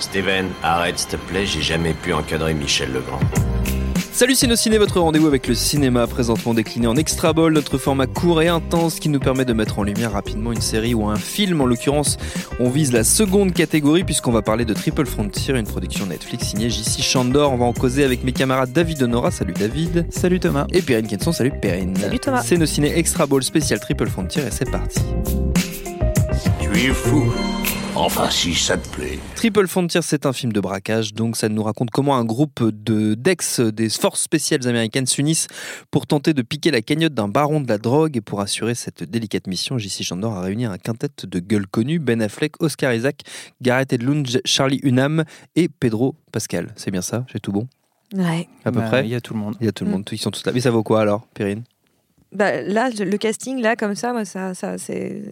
Steven, arrête s'il te plaît, j'ai jamais pu encadrer Michel Legrand. Salut Ciné, votre rendez-vous avec le cinéma, présentement décliné en extra ball, notre format court et intense qui nous permet de mettre en lumière rapidement une série ou un film. En l'occurrence, on vise la seconde catégorie puisqu'on va parler de Triple Frontier, une production Netflix signée JC Chandor. On va en causer avec mes camarades David Honora, salut David. Salut Thomas. Et Perrine Kenson, salut Perrine. Salut Thomas. C'est nos ciné extra ball spécial Triple Frontier et c'est parti. Tu es fou. Enfin, si ça te plaît. Triple Frontier, c'est un film de braquage, donc ça nous raconte comment un groupe de d'ex des forces spéciales américaines s'unissent pour tenter de piquer la cagnotte d'un baron de la drogue et pour assurer cette délicate mission, JC Chandor a réuni un quintet de gueules connues Ben Affleck, Oscar Isaac, Gareth Edlund, Charlie Hunnam et Pedro Pascal. C'est bien ça? J'ai tout bon? Ouais. À peu Bah, près? Il y a tout le monde. Il y a tout le Mm. monde, ils sont tous là. Mais ça vaut quoi alors, Perrine? Bah, là, le casting, là, comme ça, moi, ça, ça c'est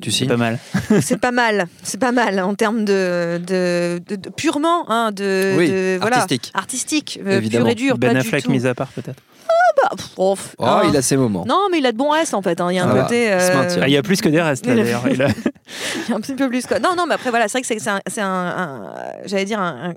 Tu C'est signes pas mal. c'est pas mal. C'est pas mal en termes de, de, de- de- purement, hein, de, Oui, de- voilà, artistique. artistique, euh, Évidemment. pur et dur, Ben pas Affleck du tout. mis à part peut-être. Bah, pff, oh, Oh, hein. il a ses moments. Non, mais il a de bons restes en fait. hein. Il y a un Ça va, côté. euh. Ah, il y a plus que des restes d'ailleurs. Il a- il y a un petit peu plus quoi. Non, non, mais après voilà, c'est vrai que c'est- un, c'est un- un- j'allais dire un,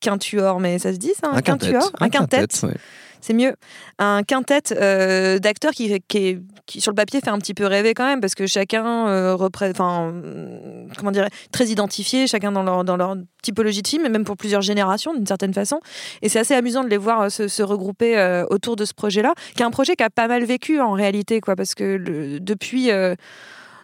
quintuor, mais ça se dit ça, un, quintuor, un quintet. ouais. C'est mieux. Un quintet euh, d'acteurs qui, qui, sur le papier, fait un petit peu rêver quand même, parce que chacun euh, représente, enfin, euh, comment dire, très identifié, chacun dans leur, dans leur typologie de film, et même pour plusieurs générations d'une certaine façon. Et c'est assez amusant de les voir se, regrouper autour de ce projet-là, qui est un projet qui a pas mal vécu en réalité, quoi, parce que depuis.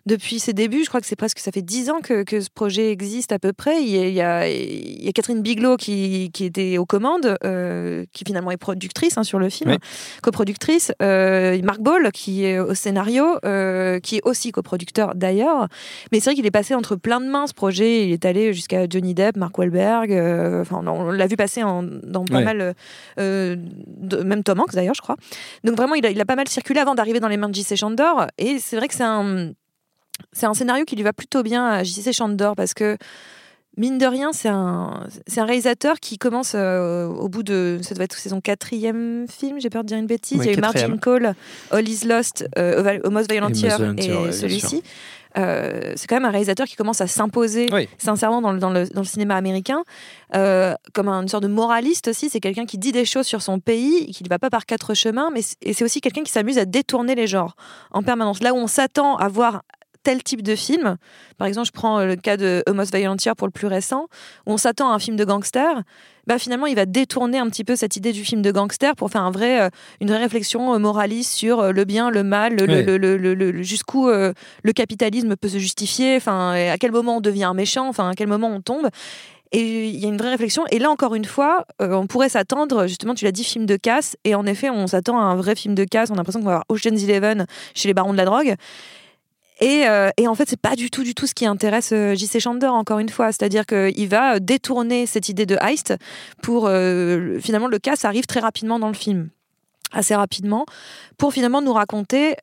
Depuis ses débuts, je crois que c'est presque, ça fait dix ans que, que ce projet existe à peu près. Il y a, il y a, il y a Catherine Bigelow qui, qui était aux commandes, euh, qui finalement est productrice hein, sur le film, Oui. coproductrice. Euh, Marc Ball qui est au scénario, euh, qui est aussi coproducteur d'ailleurs. Mais c'est vrai qu'il est passé entre plein de mains ce projet. Il est allé jusqu'à Johnny Depp, Mark Wahlberg. euh, Enfin, on l'a vu passer en- dans pas Ouais. mal, de- même Tom Hanks d'ailleurs, je crois. Donc vraiment, il a, il a pas mal circulé avant d'arriver dans les mains de J.C. Chandor. Et c'est vrai que c'est un, c'est un scénario qui lui va plutôt bien à J.C. Chandor parce que mine de rien, c'est un, c'est un réalisateur qui commence euh, au bout de, ça doit être son quatrième film, j'ai peur de dire une bêtise. Oui, il y a eu. Margin Call, All Is Lost, euh, Almost Almost Volunteer, et celui-ci. Euh, c'est quand même un réalisateur qui commence à s'imposer Oui. sincèrement dans le, dans le, dans le cinéma américain, euh, comme une sorte de moraliste aussi. C'est quelqu'un qui dit des choses sur son pays, qui ne va pas par quatre chemins, mais et c'est aussi quelqu'un qui s'amuse à détourner les genres en permanence. Là où on s'attend à voir tel type de film, par exemple, je prends euh, le cas de Almost Volunteer pour le plus récent, où on s'attend à un film de gangster, bah finalement, il va détourner un petit peu cette idée du film de gangster pour faire un vrai, euh, une vraie réflexion euh, moraliste sur le bien, le mal, le, Ouais. le- le- le- le- le- jusqu'où le capitalisme peut se justifier, enfin, à quel moment on devient un méchant, enfin, à quel moment on tombe. Et il y a une vraie réflexion. Et là, encore une fois, euh, on pourrait s'attendre, justement, tu l'as dit, film de casse. Et en effet, on s'attend à un vrai film de casse. On a l'impression qu'on va avoir Ocean's Eleven chez les barons de la drogue. Et, euh, et en fait, c'est pas du tout, du tout ce qui intéresse euh, J.C. Chandor, encore une fois. C'est-à-dire qu'il va euh, détourner cette idée de heist pour euh, le- finalement le casse arrive très rapidement dans le film, assez rapidement, pour finalement nous raconter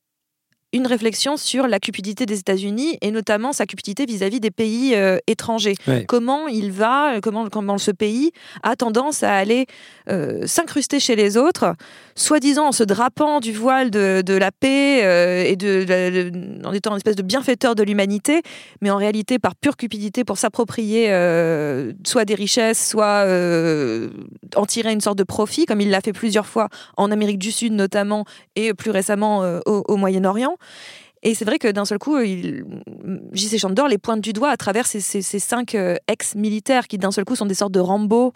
une réflexion sur la cupidité des États-Unis et notamment sa cupidité vis-à-vis des pays euh, étrangers. Ouais. Comment il va, euh, comment, comment ce pays a tendance à aller euh, s'incruster chez les autres, soi-disant en se drapant du voile de, de la paix euh, et de, de- de- en étant une espèce de bienfaiteur de l'humanité, mais en réalité par pure cupidité pour s'approprier soit des richesses, soit en tirer une sorte de profit, comme il l'a fait plusieurs fois en Amérique du Sud notamment et plus récemment au, au Moyen-Orient. Et c'est vrai que d'un seul coup, il- J.C. Chandor les pointe du doigt à travers ces, ces- ces cinq euh, ex-militaires qui d'un seul coup sont des sortes de Rambo,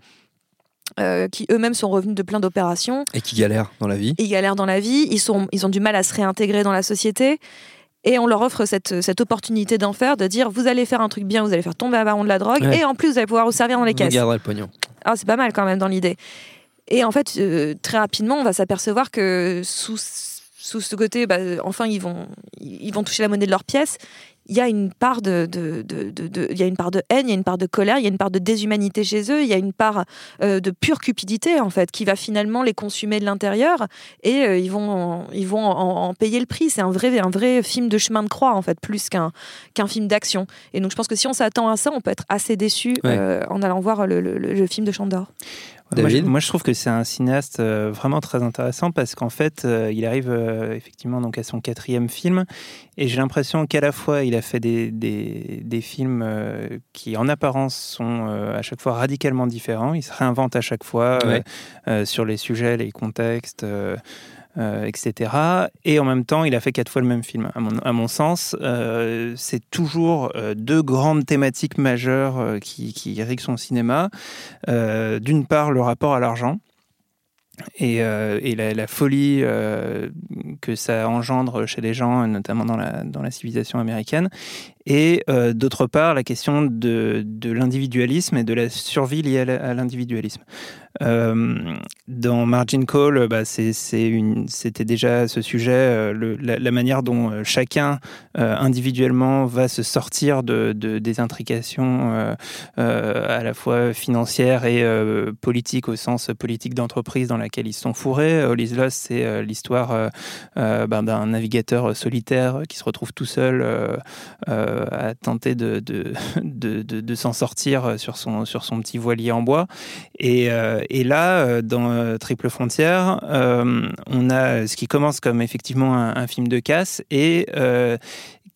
euh, qui eux-mêmes sont revenus de plein d'opérations. Et qui galère dans la vie. Ils galèrent dans la vie, ils, sont, ils ont du mal à se réintégrer dans la société. Et on leur offre cette, cette opportunité d'en faire, de dire vous allez faire un truc bien, vous allez faire tomber un baron de la drogue, Ouais. et en plus vous allez pouvoir vous servir dans les Vous caisses. garderez le pognon. ah, c'est pas mal quand même dans l'idée. Et en fait, euh, très rapidement, on va s'apercevoir que sous, sous ce côté, bah, enfin, ils vont, ils vont toucher la monnaie de leur pièce il y a une part de, de, de, de, il y a une part de haine, il y a une part de colère, il y a une part de déshumanité chez eux, il y a une part euh, de pure cupidité en fait qui va finalement les consumer de l'intérieur et euh, ils vont ils vont en, payer le prix. C'est un vrai un vrai film de chemin de croix en fait plus qu'un qu'un film d'action. Et donc je pense que si on s'attend à ça, on peut être assez déçu euh, en allant voir le, le, le film de Chandor. Moi je, trouve que c'est un cinéaste euh, vraiment très intéressant parce qu'en fait, euh, il arrive euh, effectivement donc à son quatrième film et j'ai l'impression qu'à la fois il a fait des, des, des films qui en apparence sont à chaque fois radicalement différents. Il se réinvente à chaque fois sur les sujets, les contextes. Euh, etc. Et en même temps, il a fait quatre fois le même film. À mon, sens, euh, c'est toujours euh, deux grandes thématiques majeures qui, qui irriguent son cinéma. D'une part, le rapport à l'argent. Et, et la, folie que ça engendre chez les gens, notamment dans la, dans la civilisation américaine, et d'autre part la question de, de l'individualisme et de la survie liée à l'individualisme. Euh, dans Margin Call, bah, c'était déjà ce sujet, euh, la, manière dont euh, chacun individuellement va se sortir de, des intrications à la fois financières et politiques au sens politique d'entreprise dans laquelle ils sont fourrés. Hollis Lost, c'est l'histoire bah, d'un navigateur solitaire qui se retrouve tout seul à tenter de, de, de, s'en sortir sur son, sur son petit voilier en bois. Et, et là, euh, dans euh, Triple Frontière, euh, on a ce qui commence comme effectivement un, un film de casse et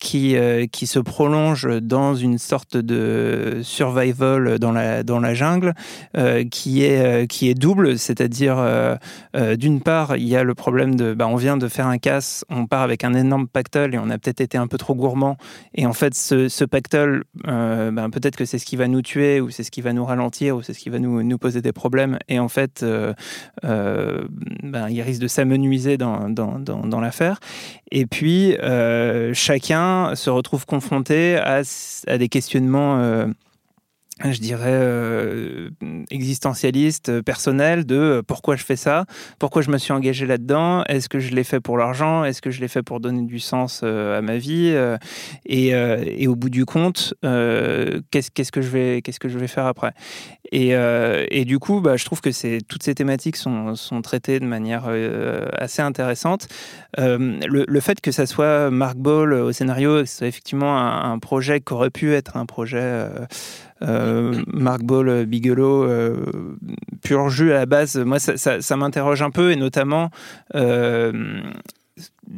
qui, euh, qui se prolonge dans une sorte de survival dans la, dans la jungle, euh, qui, est, euh, qui est double, c'est-à-dire d'une part, il y a le problème de, bah, on vient de faire un casse, on part avec un énorme pactole et on a peut-être été un peu trop gourmand, et en fait ce, ce pactole, bah, peut-être que c'est ce qui va nous tuer, ou c'est ce qui va nous ralentir, ou c'est ce qui va nous, poser des problèmes, et en fait, bah, il risque de s'amenuiser dans, dans l'affaire. Et puis, chacun se retrouve confronté à, à des questionnements euh, je dirais, euh, existentialiste, euh, personnel, de euh, pourquoi je fais ça, pourquoi je me suis engagé là-dedans, est-ce que je l'ai fait pour l'argent, est-ce que je l'ai fait pour donner du sens à ma vie, et, au bout du compte, qu'est-ce que je vais faire après? Et, du coup, bah, je trouve que toutes ces thématiques sont, traitées de manière assez intéressante. Le, fait que ça soit Mark Ball au scénario, que ce soit effectivement un projet qui aurait pu être un projet euh, Mark Ball, euh, Bigelow, euh, à la base, moi ça, ça m'interroge un peu et notamment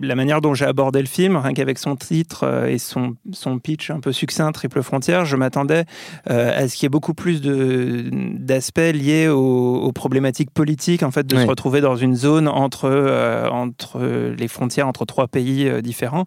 la manière dont j'ai abordé le film, rien qu'avec son titre euh, et son, son pitch un peu succinct, Triple Frontière, je m'attendais euh, à ce qu'il y ait beaucoup plus d'aspects liés aux, problématiques politiques, en fait, de se retrouver dans une zone entre, euh, entre les frontières, entre trois pays différents.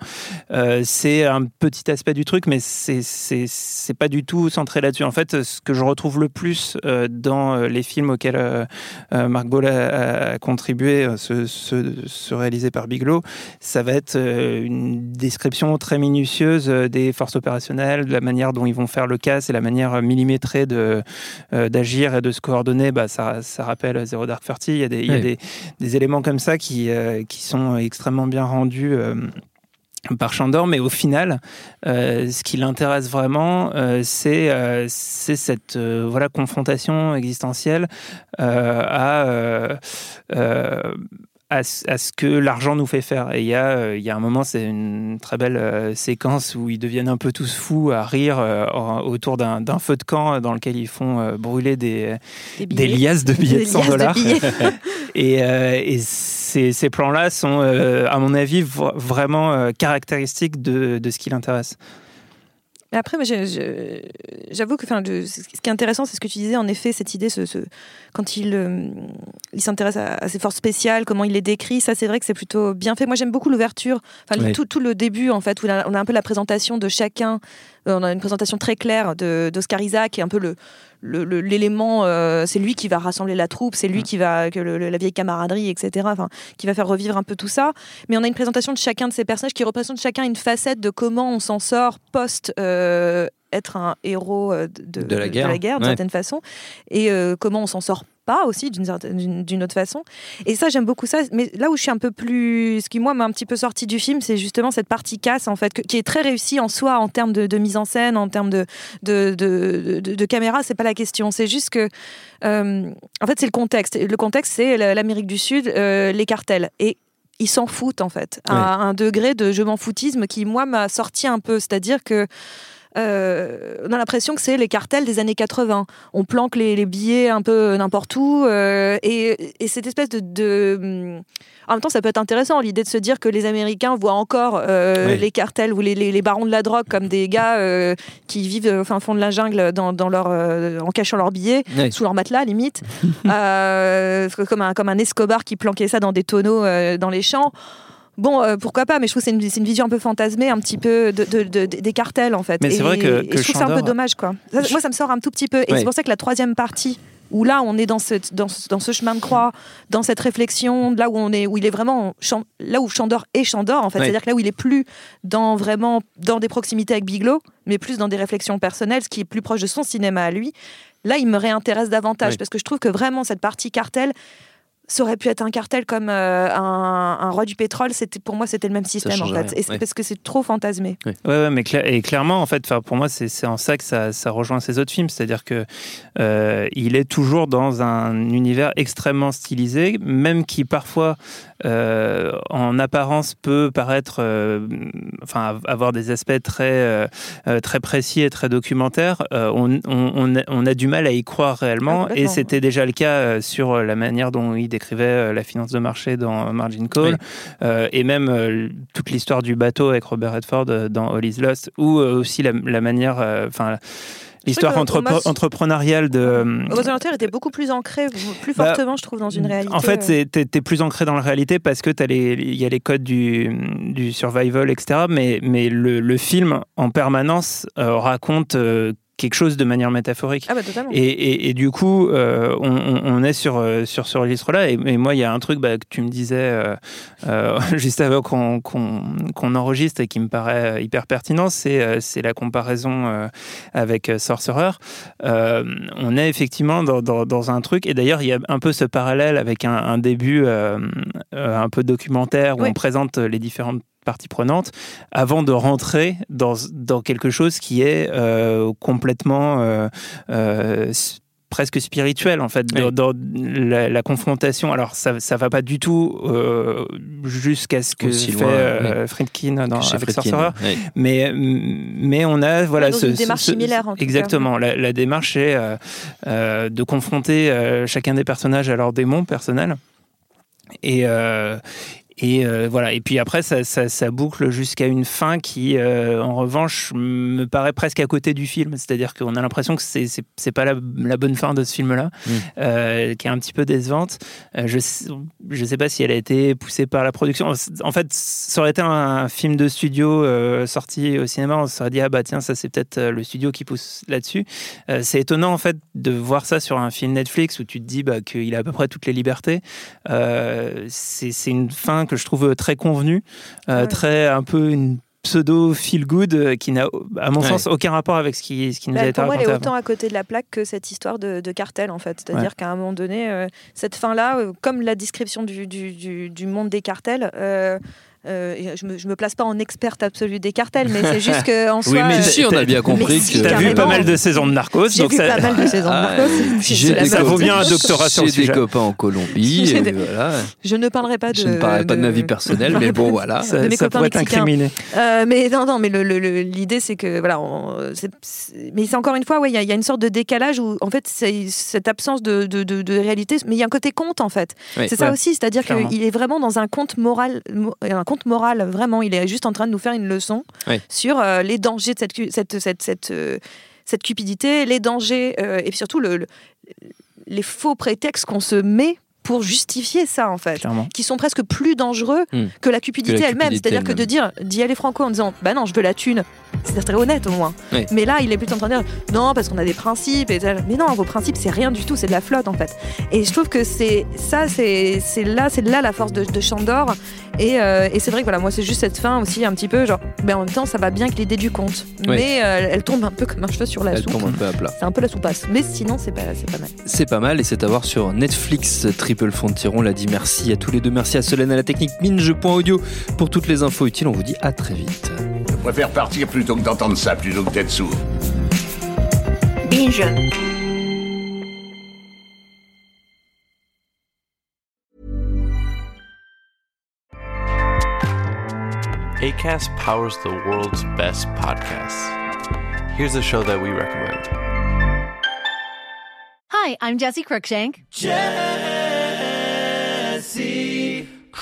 c'est un petit aspect du truc, mais c'est pas du tout centré là-dessus. En fait, ce que je retrouve le plus dans les films auxquels Marc Boll a, contribué, ceux, ceux réalisés par Bigelow, ça va être euh, une description très minutieuse euh, des forces opérationnelles, de la manière dont ils vont faire le casse et la manière millimétrée de, euh, d'agir et de se coordonner. Bah, ça, ça rappelle Zero Dark Thirty. Il y a des, il y a des, des, éléments comme ça qui, qui sont extrêmement bien rendus par Chandor, mais au final, ce qui l'intéresse vraiment, c'est c'est cette voilà confrontation existentielle à à, ce que l'argent nous fait faire. Et il y a, euh, il y a un moment, c'est une très belle euh, séquence où ils deviennent un peu tous fous à rire euh, autour d'un feu de camp dans lequel ils font brûler des, des, liasses de billets de 100 dollars. et, et ces, ces plans-là sont, à mon avis, vraiment caractéristiques de, de ce qui l'intéresse. Mais après, j'avoue que ce qui est intéressant, c'est ce que tu disais, en effet, cette idée, ce, quand il, euh, il s'intéresse à, ces forces spéciales, comment il les décrit, ça c'est vrai que c'est plutôt bien fait. Moi j'aime beaucoup l'ouverture, enfin, tout, tout, le début en fait, où on a, un peu la présentation de chacun, on a une présentation très claire d'Oscar Isaac, qui est un peu le, l'élément, euh, c'est lui qui va rassembler la troupe, c'est lui qui va, que la vieille camaraderie, etc., enfin, qui va faire revivre un peu tout ça. Mais on a une présentation de chacun de ces personnages qui représente chacun une facette de comment on s'en sort post euh, être un héros euh, de, De la guerre. d'une Ouais. certaine façon, et euh, comment on s'en sort pas aussi d'une autre façon. Et ça, j'aime beaucoup ça. Mais là où je suis un peu plus, ce qui moi m'a un petit peu sorti du film, c'est justement cette partie casse en fait, que- qui est très réussie en soi en termes de, de mise en scène, en termes de de, de, de- de caméra. C'est pas la question. C'est juste que euh, en fait, c'est le contexte. Le contexte, c'est la- l'Amérique du Sud, euh, les cartels. Et ils s'en foutent, en fait, à un degré de je m'en foutisme qui, moi, m'a sorti un peu. C'est-à-dire que. Euh, on a l'impression que c'est les cartels des années 80. On planque les, les billets un peu n'importe où. euh, et, et cette espèce de, de- hum, En même temps, ça peut être intéressant, l'idée de se dire que les Américains voient encore euh, Oui. les cartels ou les, les- les barons de la drogue comme des gars qui vivent au fin fond de la jungle dans, dans leur, en cachant leurs billets sous leur matelas limite, comme, un, comme un Escobar qui planquait ça dans des tonneaux dans les champs. Bon, euh, pourquoi pas, mais je trouve que c'est une, vision un peu fantasmée, un petit peu de, de- de- des cartels en fait. Mais c'est Et- vrai que- je trouve que c'est un peu dommage quoi. Ça, moi, ça me sort un tout petit peu. Et Ouais. c'est pour ça que la troisième partie, où là on est dans, ce- dans ce chemin de croix, dans cette réflexion, là où on est, où il est vraiment, là où Chandor est Chandor en fait, c'est-à-dire que là où il est plus dans vraiment dans des proximités avec Biglow, mais plus dans des réflexions personnelles, ce qui est plus proche de son cinéma à lui. Là, il me réintéresse davantage parce que je trouve que vraiment cette partie cartel, ça aurait pu être un cartel comme euh, un, un roi du pétrole. C'était pour moi, c'était le même système en fait, et ouais. parce que c'est trop fantasmé. Ouais, ouais, mais cla- et clairement, en fait, pour moi, c'est en ça que ça, ça rejoint ses autres films. C'est-à-dire que euh, il est toujours dans un univers extrêmement stylisé, même qui parfois, euh, en apparence, peut paraître, enfin, av- avoir des aspects très, très précis et très documentaires. Euh, on, on- on a, on a du mal à y croire Ah, réellement, et complètement. c'était déjà le cas euh, sur la manière dont il décrivait euh, la finance de marché dans Margin Call. Oui. Euh, et même euh, toute l'histoire du bateau avec Robert Redford dans All Is Lost, ou euh, aussi la, la manière, euh, enfin, l'histoire que entrepre- Thomas- entrepreneuriale de. Aux Orientales était beaucoup plus ancré, plus Bah, fortement, je trouve, dans une réalité. En fait, c'est- t'es t'es plus ancré dans la réalité parce que t'as les- il y a les codes du, du survival, etc. Mais, mais le, le film, en permanence, euh, raconte euh, quelque chose de manière métaphorique. Ah bah totalement. Et, et- et du coup, euh, on, est sur, euh, sur ce registre-là. Et, et moi, il y a un truc bah, que tu me disais euh, euh, juste avant qu'on qu'on enregistre et qui me paraît hyper pertinent, c'est la comparaison avec Sorcerer. On est effectivement dans, dans- dans un truc, et d'ailleurs, il y a un peu ce parallèle avec un, un début un peu documentaire où Oui. on présente les différentes parties prenantes avant de rentrer dans, dans quelque chose qui est euh, complètement euh, euh, presque spirituel en fait dans, Oui. dans la, la confrontation alors ça ça va pas du tout euh, jusqu'à ce que Aussi fait loin, euh, Friedkin dans, Chez avec Friedkin. Sorcerer mais mais on a voilà ce, une démarche ce- similaire, en tout cas. exactement la, la démarche est euh, euh, de confronter euh, chacun des personnages à leurs démons personnels et euh, et euh, voilà. Et puis après ça, ça, ça boucle jusqu'à une fin qui euh, en revanche me paraît presque à côté du film. C'est-à-dire qu'on a l'impression que c'est c'est c'est pas la, la bonne fin de ce film là Mm. euh, qui est un petit peu décevante. Je je sais pas si elle a été poussée par la production. En fait ça aurait été un film de studio sorti au cinéma. On se serait dit ah bah tiens ça c'est peut-être le studio qui pousse là-dessus. C'est étonnant en fait de voir ça sur un film Netflix où tu te dis bah, qu'il a à peu près toutes les libertés. C'est c'est une fin que je trouve très convenue, euh, Ouais. très un peu une pseudo feel good euh, qui n'a à mon Ouais. sens aucun rapport avec ce qui, ce qui nous Bah, a été pour moi, elle est raconté autant avant. à côté de la plaque que cette histoire de, de cartel, en fait. C'est-à-dire qu'à un moment donné, euh, cette fin-là, euh, comme la description du, du, du- du monde des cartels, euh, euh, je, me, je me place pas en experte absolue des cartels, mais c'est juste qu'en soi. mais euh, Si, on a bien compris Mais que. T'as vu pas mal de saisons de Narcos, J'ai vu ça, pas mal de saisons de Ah, Narcos. j'ai des ça vaut bien un doctorat sur le J'ai des copains en Colombie. J'ai et des- voilà. Je ne parlerai pas de. Je ne parlerai pas de ma vie personnelle, mais bon, voilà. ça, de pourrait incriminé. Euh, mais non, non, mais le- le- le- l'idée c'est que voilà, on- mais c'est encore une fois, ouais, il y, a- y a une sorte de décalage où en fait cette absence de, de, de- de réalité, mais il y a un côté conte en fait. Oui. c'est ça Ouais, aussi, c'est-à-dire qu'il est vraiment dans un conte moral, un conte moral vraiment. Il est juste en train de nous faire une leçon Oui. sur euh, les dangers de cette cette cette cette, euh, cette cupidité, les dangers euh, et surtout le, le- les faux prétextes qu'on se met pour justifier ça en fait Clairement. qui sont presque plus dangereux Hmm. que la cupidité Que elle-même. C'est-à-dire que de dire, d'y aller franco en disant, bah non, je veux la thune, C'est très honnête au moins. Oui. Mais là, il est plutôt en train de dire non, parce qu'on a des principes. Et tel. mais non, vos principes, c'est rien du tout, c'est de la flotte en fait. Et je trouve que c'est ça, c'est c'est là, c'est là la force de, de Chandor. Et, euh, et c'est vrai que voilà, moi, c'est juste cette fin aussi un petit peu genre, mais en même temps, ça va bien avec l'idée du conte. Oui. Mais euh, elle tombe un peu comme un cheveu sur la Elle soupe. tombe un peu à plat. C'est un peu la soupasse. Mais sinon, c'est pas, c'est pas mal. C'est pas mal et c'est à voir sur Netflix. Frontiron l'a dit merci à tous les deux. Merci à Solène à la technique minge.audio pour toutes les infos utiles. On vous dit à très vite. Je préfère partir plutôt que d'entendre ça, plutôt que d'être sourd. Binge. ACAST powers the world's best podcasts. Here's a show that we recommend. Hi, I'm Jesse Cruikshank. Jesse